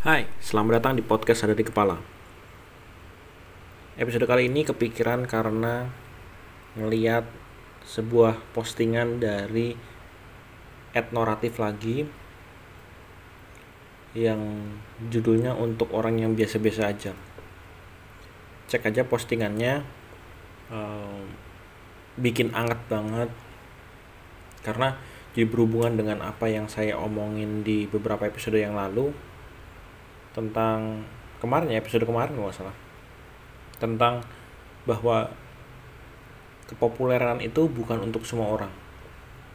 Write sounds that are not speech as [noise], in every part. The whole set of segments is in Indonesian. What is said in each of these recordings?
Hai, selamat datang di podcast Ada di Kepala. Episode kali ini kepikiran karena ngeliat sebuah postingan dari etnoratif lagi yang judulnya untuk orang yang biasa-biasa aja. Cek aja postingannya, bikin anget banget karena jadi berhubungan dengan apa yang saya omongin di beberapa episode yang lalu tentang kemarin ya episode kemarin nggak salah. Tentang bahwa kepopuleran itu bukan untuk semua orang.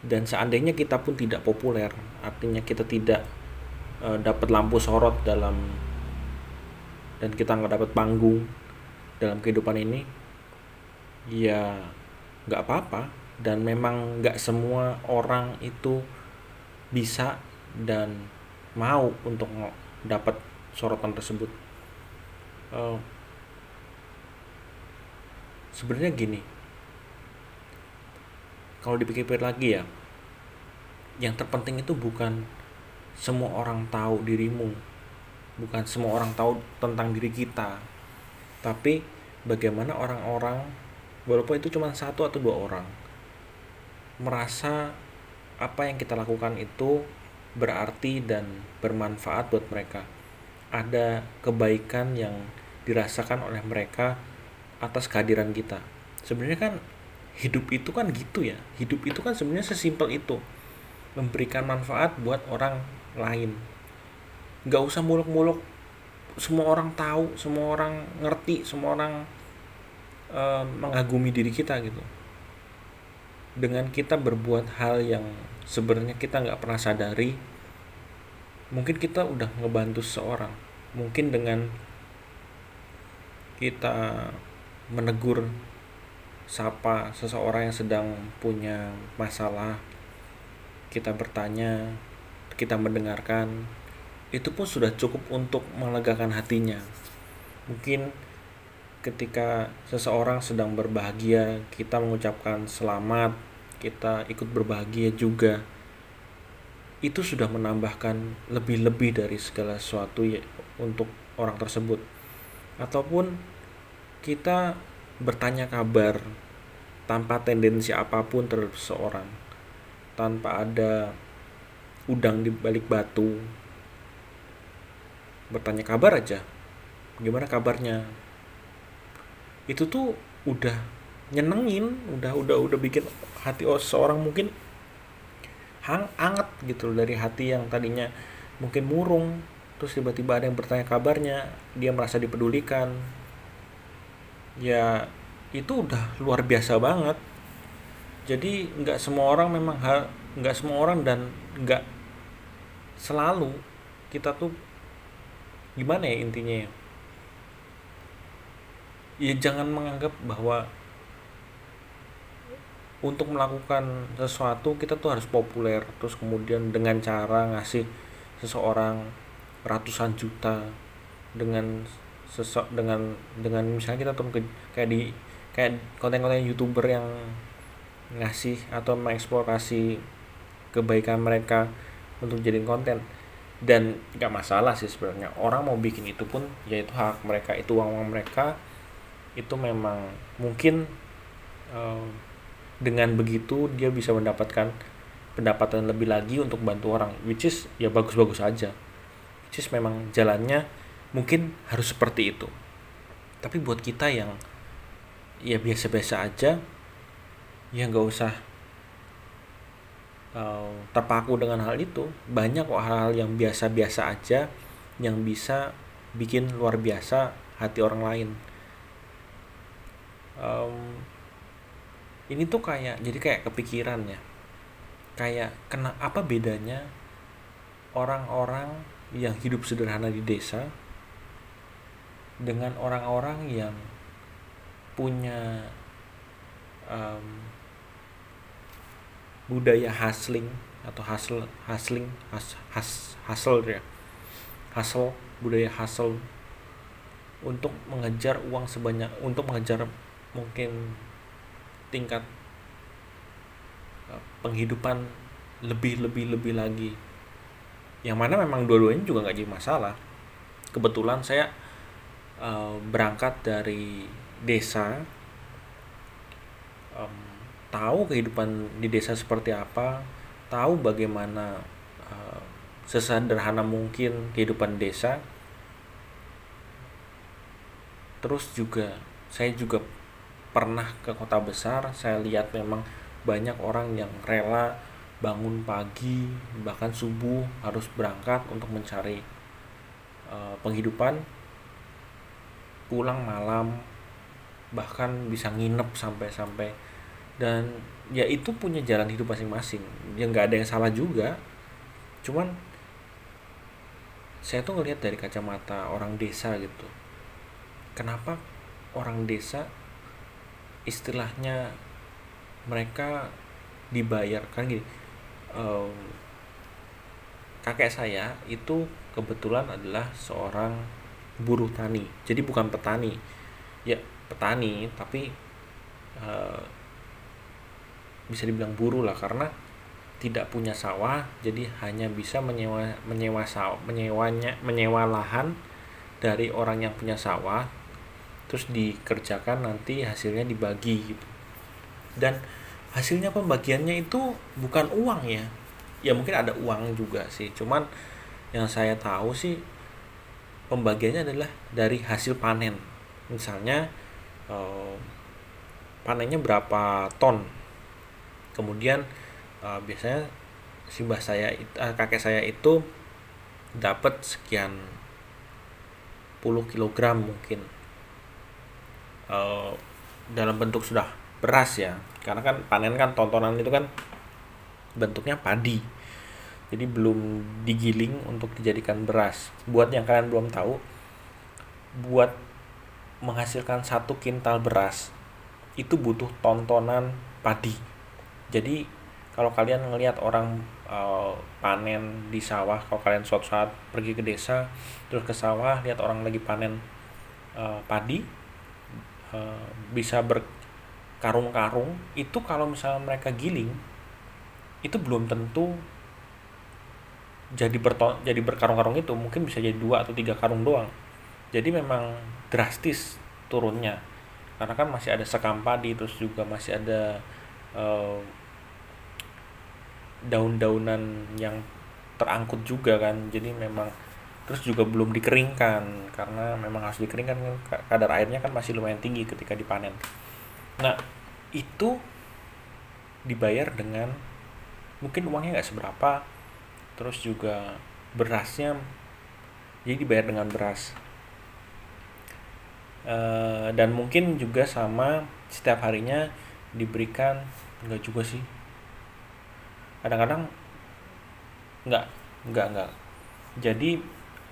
Dan seandainya kita pun tidak populer artinya kita tidak e, dapat lampu sorot dalam dan kita nggak dapat panggung dalam kehidupan ini ya nggak apa-apa. Dan memang nggak semua orang itu bisa dan mau untuk dapat sorotan tersebut. Uh, sebenarnya gini. Kalau dipikir-pikir lagi ya yang terpenting itu bukan semua orang tahu dirimu bukan semua orang tahu tentang diri kita tapi bagaimana orang-orang walaupun itu cuma satu atau dua orang merasa apa yang kita lakukan itu berarti dan bermanfaat buat mereka ada kebaikan yang dirasakan oleh mereka atas kehadiran kita. Sebenarnya kan hidup itu kan gitu ya. Hidup itu kan sebenarnya sesimpel itu. Memberikan manfaat buat orang lain. Gak usah muluk-muluk semua orang tahu, semua orang ngerti, semua orang uh, mengagumi diri kita gitu. Dengan kita berbuat hal yang sebenarnya kita nggak pernah sadari, mungkin kita udah ngebantu seseorang. Mungkin dengan kita menegur sapa seseorang yang sedang punya masalah kita bertanya kita mendengarkan itu pun sudah cukup untuk melegakan hatinya. Mungkin ketika seseorang sedang berbahagia kita mengucapkan selamat kita ikut berbahagia juga itu sudah menambahkan lebih-lebih dari segala sesuatu ya untuk orang tersebut. Ataupun kita bertanya kabar tanpa tendensi apa pun terhadap seseorang tanpa ada udang di balik batu. Bertanya kabar aja gimana kabarnya? Itu tuh udah nyenengin udah udah udah bikin hati seorang mungkin hang anget gitu dari hati yang tadinya mungkin murung terus tiba-tiba ada yang bertanya kabarnya dia merasa dipedulikan. Ya itu udah luar biasa banget. Jadi nggak semua orang memang hal nggak semua orang dan nggak selalu kita tuh gimana ya intinya ya? Ya jangan menganggap bahwa untuk melakukan sesuatu kita tuh harus populer. Terus kemudian dengan cara ngasih seseorang ratusan juta dengan sesok dengan dengan misalnya kita tuh kayak di kayak konten-konten youtuber yang ngasih atau mengeksplorasi kebaikan mereka untuk jadiin konten. Dan nggak masalah sih sebenarnya. Orang mau bikin itu pun yaitu hak mereka itu uang uang mereka. Itu memang mungkin uh, dengan begitu dia bisa mendapatkan pendapatan lebih lagi untuk bantu orang which is ya bagus-bagus aja. Which is memang jalannya mungkin harus seperti itu. Tapi buat kita yang ya biasa-biasa aja ya nggak usah uh, terpaku dengan hal itu. Banyak kok hal-hal yang biasa-biasa aja yang bisa bikin luar biasa hati orang lain. Um, ini tuh kayak jadi kayak kepikiran ya. Kayak kena apa bedanya orang-orang yang hidup sederhana di desa dengan orang-orang yang punya um, budaya hustling atau hustle hustling has, has, hustle ya. Hustle budaya hustle untuk mengejar uang sebanyak untuk mengejar mungkin tingkat eh, penghidupan lebih lebih lebih lagi. Yang mana memang dua-duanya juga nggak jadi masalah. Kebetulan saya uh, berangkat dari desa um, tahu kehidupan di desa seperti apa tahu bagaimana uh, sesederhana mungkin kehidupan desa. Terus juga saya juga pernah ke kota besar saya lihat memang banyak orang yang rela bangun pagi bahkan subuh harus berangkat untuk mencari uh, penghidupan pulang malam bahkan bisa nginep sampai-sampai. Dan ya itu punya jalan hidup masing-masing. Yang nggak ada yang salah juga. Cuman saya tuh ngelihat dari kacamata orang desa gitu. Kenapa orang desa istilahnya mereka dibayar kan gini. Um, kakek saya itu kebetulan adalah seorang buruh tani. Jadi bukan petani. Ya petani tapi uh, bisa dibilang buruh lah. Karena tidak punya sawah jadi hanya bisa menyewa menyewa sawah menyewanya menyewa lahan dari orang yang punya sawah terus dikerjakan nanti hasilnya dibagi gitu. Dan hasilnya pembagiannya itu bukan uang ya. Ya mungkin ada uang juga sih. Cuman yang saya tahu sih pembagiannya adalah dari hasil panen. Misalnya eh, panennya berapa ton? Kemudian eh, biasanya si mbah saya eh, kakek saya itu dapat sekian puluh kilogram mungkin uh, dalam bentuk sudah beras ya. Karena kan panen kan tontonan itu kan bentuknya padi. Jadi belum digiling untuk dijadikan beras. Buat yang kalian belum tahu buat menghasilkan satu kintal beras itu butuh tontonan padi. Jadi kalau kalian ngelihat orang uh, panen di sawah kalau kalian suatu saat pergi ke desa terus ke sawah lihat orang lagi panen uh, padi Eh, bisa berkarung-karung itu kalau misalnya mereka giling itu belum tentu jadi berto jadi berkarung-karung itu. Mungkin bisa jadi dua atau tiga karung doang. Jadi memang drastis turunnya. Karena kan masih ada sekam padi terus juga masih ada uh, daun-daunan yang terangkut juga kan. Jadi memang terus juga belum dikeringkan karena memang harus dikeringkan kadar airnya kan masih lumayan tinggi ketika dipanen. Nah itu dibayar dengan mungkin uangnya nggak seberapa terus juga berasnya jadi dibayar dengan beras. E, dan mungkin juga sama setiap harinya diberikan enggak juga sih. Kadang-kadang enggak enggak enggak jadi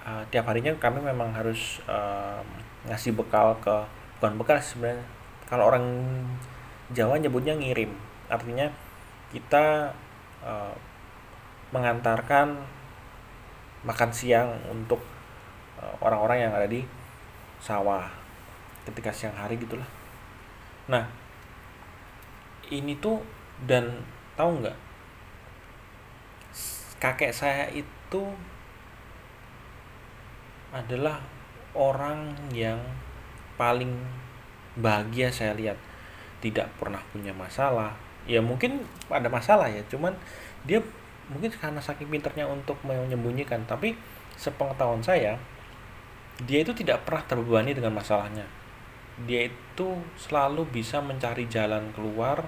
uh, tiap harinya kami memang harus uh, ngasih bekal ke bukan bekal sebenarnya. Kalau orang Jawa nyebutnya ngirim. Artinya kita uh, mengantarkan makan siang untuk orang-orang uh, yang ada di sawah ketika siang hari gitulah. Nah ini tuh dan tahu nggak? Kakek saya itu adalah orang yang paling bahagia saya lihat. Tidak pernah punya masalah. Ya mungkin ada masalah ya cuman dia mungkin karena saking pinternya untuk menyembunyikan. Tapi sepengetahuan saya dia itu tidak pernah terbebani dengan masalahnya. Dia itu selalu bisa mencari jalan keluar.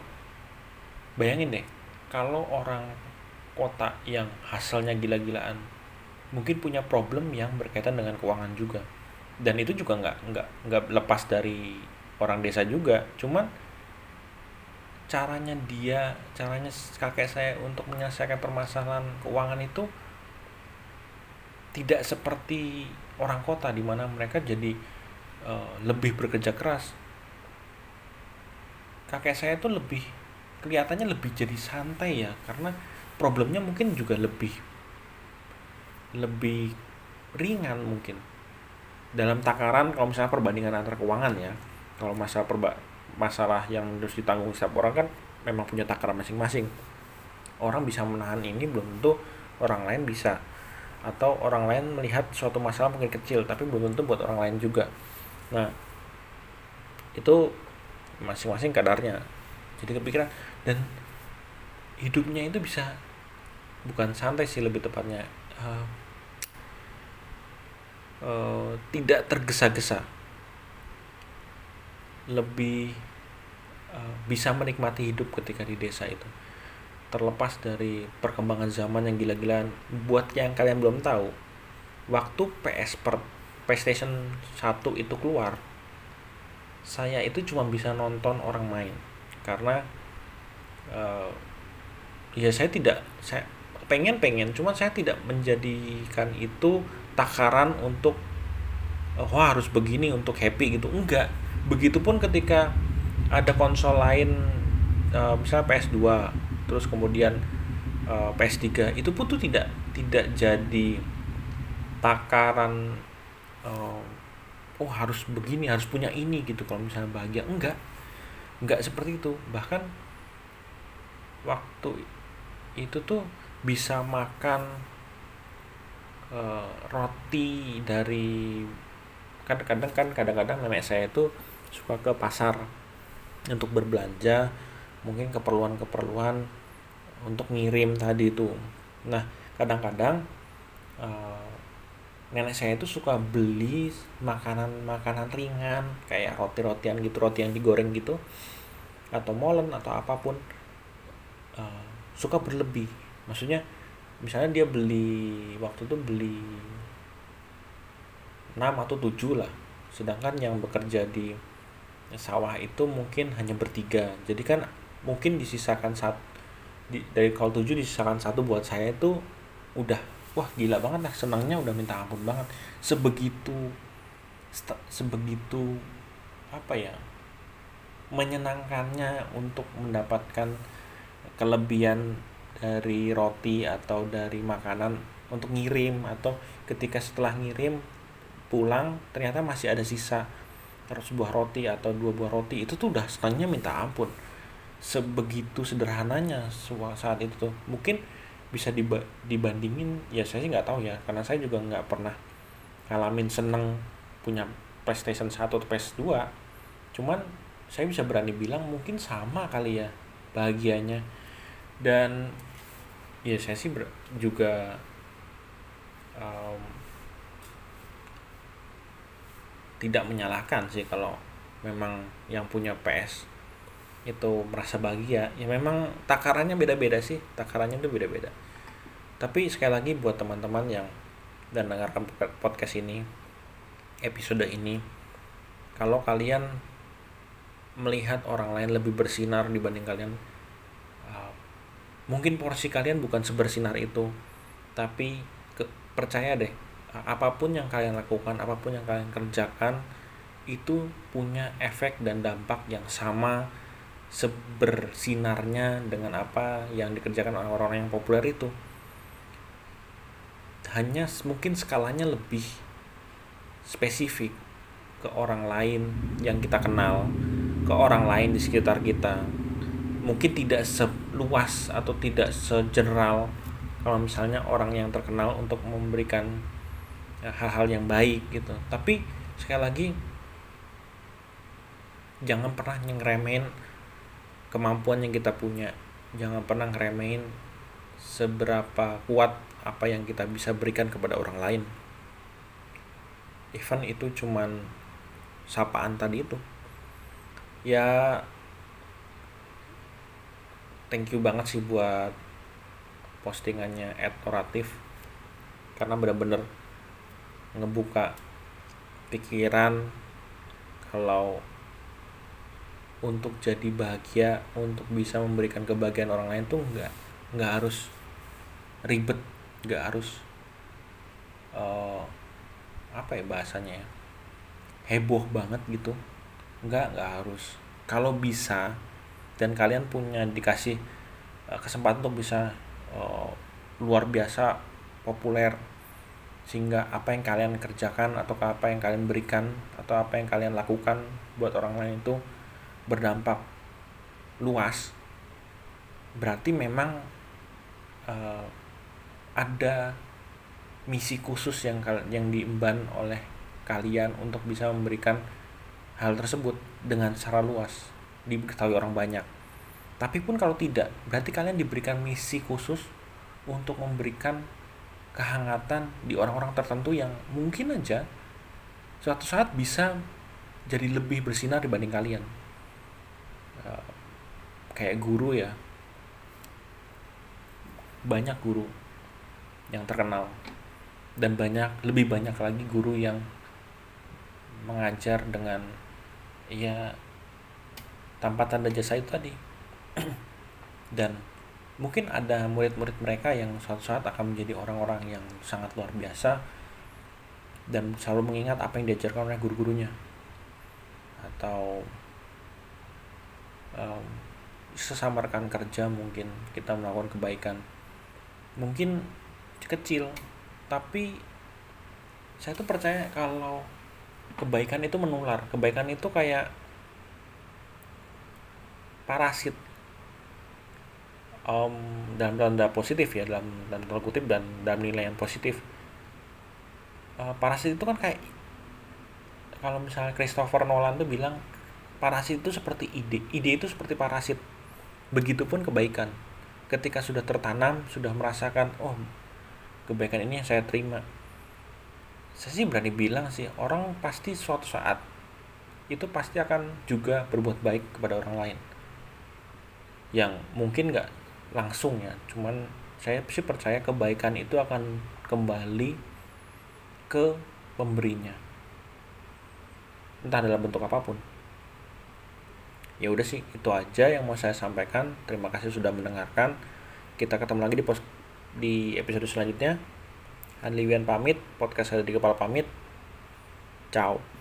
Bayangin deh kalau orang kota yang hasilnya gila-gilaan mungkin punya problem yang berkaitan dengan keuangan juga. Dan itu juga nggak nggak nggak lepas dari orang desa juga. Cuman caranya dia caranya kakek saya untuk menyelesaikan permasalahan keuangan itu tidak seperti orang kota di mana mereka jadi uh, lebih bekerja keras. Kakek saya itu lebih kelihatannya lebih jadi santai ya karena problemnya mungkin juga lebih lebih ringan mungkin. Dalam takaran kalau misalnya perbandingan antara keuangan ya kalau masalah perba masalah yang harus ditanggung setiap orang kan memang punya takaran masing-masing. Orang bisa menahan ini belum tentu orang lain bisa. Atau orang lain melihat suatu masalah mungkin kecil tapi belum tentu buat orang lain juga. Nah itu masing-masing kadarnya. Jadi kepikiran dan hidupnya itu bisa bukan santai sih lebih tepatnya uh, uh, tidak tergesa-gesa. Lebih uh, bisa menikmati hidup ketika di desa itu. Terlepas dari perkembangan zaman yang gila-gilaan buat yang kalian belum tahu waktu PS per PlayStation 1 itu keluar saya itu cuma bisa nonton orang main. Karena uh, ya saya tidak saya pengen pengen. Cuma saya tidak menjadikan itu takaran untuk oh, wah harus begini untuk happy gitu. Enggak. Begitupun ketika ada konsol lain uh, misalnya PS2 terus kemudian eh, PS3 itu pun tuh tidak tidak jadi takaran uh, oh harus begini harus punya ini gitu. Kalau misalnya bahagia enggak. Enggak seperti itu. Bahkan waktu itu tuh bisa makan uh, roti dari kadang-kadang kan kadang-kadang nenek saya itu suka ke pasar untuk berbelanja mungkin keperluan-keperluan untuk ngirim tadi itu. Nah kadang-kadang uh, nenek saya itu suka beli makanan-makanan ringan kayak roti-rotian gitu roti yang digoreng gitu atau molen atau apa pun uh, suka berlebih maksudnya misalnya dia beli waktu itu beli 6 atau 7 lah. Sedangkan yang bekerja di sawah itu mungkin hanya bertiga. Jadi kan mungkin disisakan satu di, dari call 7 disisakan satu buat saya itu udah wah gila banget lah senangnya udah minta ampun banget. Sebegitu sebegitu apa ya menyenangkannya untuk mendapatkan kelebihan dari roti atau dari makanan untuk ngirim atau ketika setelah ngirim pulang ternyata masih ada sisa terus sebuah roti atau dua buah roti itu tuh udah senangnya minta ampun. Sebegitu sederhananya saat itu tuh. Mungkin bisa diba dibandingin ya saya sih nggak tahu ya karena saya juga nggak pernah ngalamin seneng punya PlayStation 1 atau PS2 cuman saya bisa berani bilang mungkin sama kali ya bahagianya dan ya saya sih juga um, tidak menyalahkan sih kalau memang yang punya PS itu merasa bahagia. Ya memang takarannya beda-beda sih takarannya itu beda-beda. Tapi sekali lagi buat teman-teman yang dan dengarkan podcast ini episode ini kalau kalian melihat orang lain lebih bersinar dibanding kalian mungkin porsi kalian bukan sebersinar itu tapi ke, percaya deh apa pun yang kalian lakukan apa pun yang kalian kerjakan itu punya efek dan dampak yang sama sebersinarnya dengan apa yang dikerjakan oleh orang-orang yang populer itu. Hanya mungkin skalanya lebih spesifik ke orang lain yang kita kenal ke orang lain di sekitar kita mungkin tidak seluas atau tidak segeneral kalau misalnya orang yang terkenal untuk memberikan ya, hal-hal yang baik gitu. Tapi sekali lagi jangan pernah ngeremehin kemampuan yang kita punya. Jangan pernah ngeremehin seberapa kuat apa yang kita bisa berikan kepada orang lain. Even itu cuman sapaan tadi itu. Ya thank you banget sih buat postingannya etoratif karena benar-benar ngebuka pikiran kalau untuk jadi bahagia untuk bisa memberikan kebahagiaan orang lain tuh nggak nggak harus ribet nggak harus uh, apa ya bahasanya ya heboh banget gitu. Nggak nggak harus. Kalau bisa dan kalian punya dikasih uh, kesempatan untuk bisa uh, luar biasa populer. Sehingga apa yang kalian kerjakan atau apa yang kalian berikan atau apa yang kalian lakukan buat orang lain itu berdampak luas. Berarti memang uh, ada misi khusus yang yang diemban oleh kalian untuk bisa memberikan hal tersebut dengan secara luas diketahui orang banyak. Tapi pun kalau tidak berarti kalian diberikan misi khusus untuk memberikan kehangatan di orang-orang tertentu yang mungkin aja suatu saat bisa jadi lebih bersinar dibanding kalian. Uh, kayak guru ya. Banyak guru yang terkenal. Dan banyak lebih banyak lagi guru yang mengajar dengan ya tanpa tanda jasa itu tadi. [clears throat] Dan mungkin ada murid-murid mereka yang suatu saat akan menjadi orang-orang yang sangat luar biasa dan selalu mengingat apa yang diajarkan oleh guru-gurunya. Atau um, sesama rekan kerja mungkin kita melakukan kebaikan. Mungkin kecil tapi saya tuh percaya kalau kebaikan itu menular. Kebaikan itu kayak parasit. Um, dalam tanda positif ya dalam tanda kutip dan dalam nilai yang positif. Uh, parasit itu kan kayak kalau misalnya Christopher Nolan tuh bilang parasit itu seperti ide ide itu seperti parasit. Begitupun kebaikan. Ketika sudah tertanam sudah merasakan oh kebaikan ini yang saya terima. Saya sih berani bilang sih orang pasti suatu saat itu pasti akan juga berbuat baik kepada orang lain yang mungkin nggak langsung ya. Cuman saya sih percaya kebaikan itu akan kembali ke pemberinya. Entah dalam bentuk apa pun. Ya udah sih itu aja yang mau saya sampaikan. Terima kasih sudah mendengarkan. Kita ketemu lagi di pos di episode selanjutnya. Hanliwian pamit podcast ada di kepala pamit. Ciao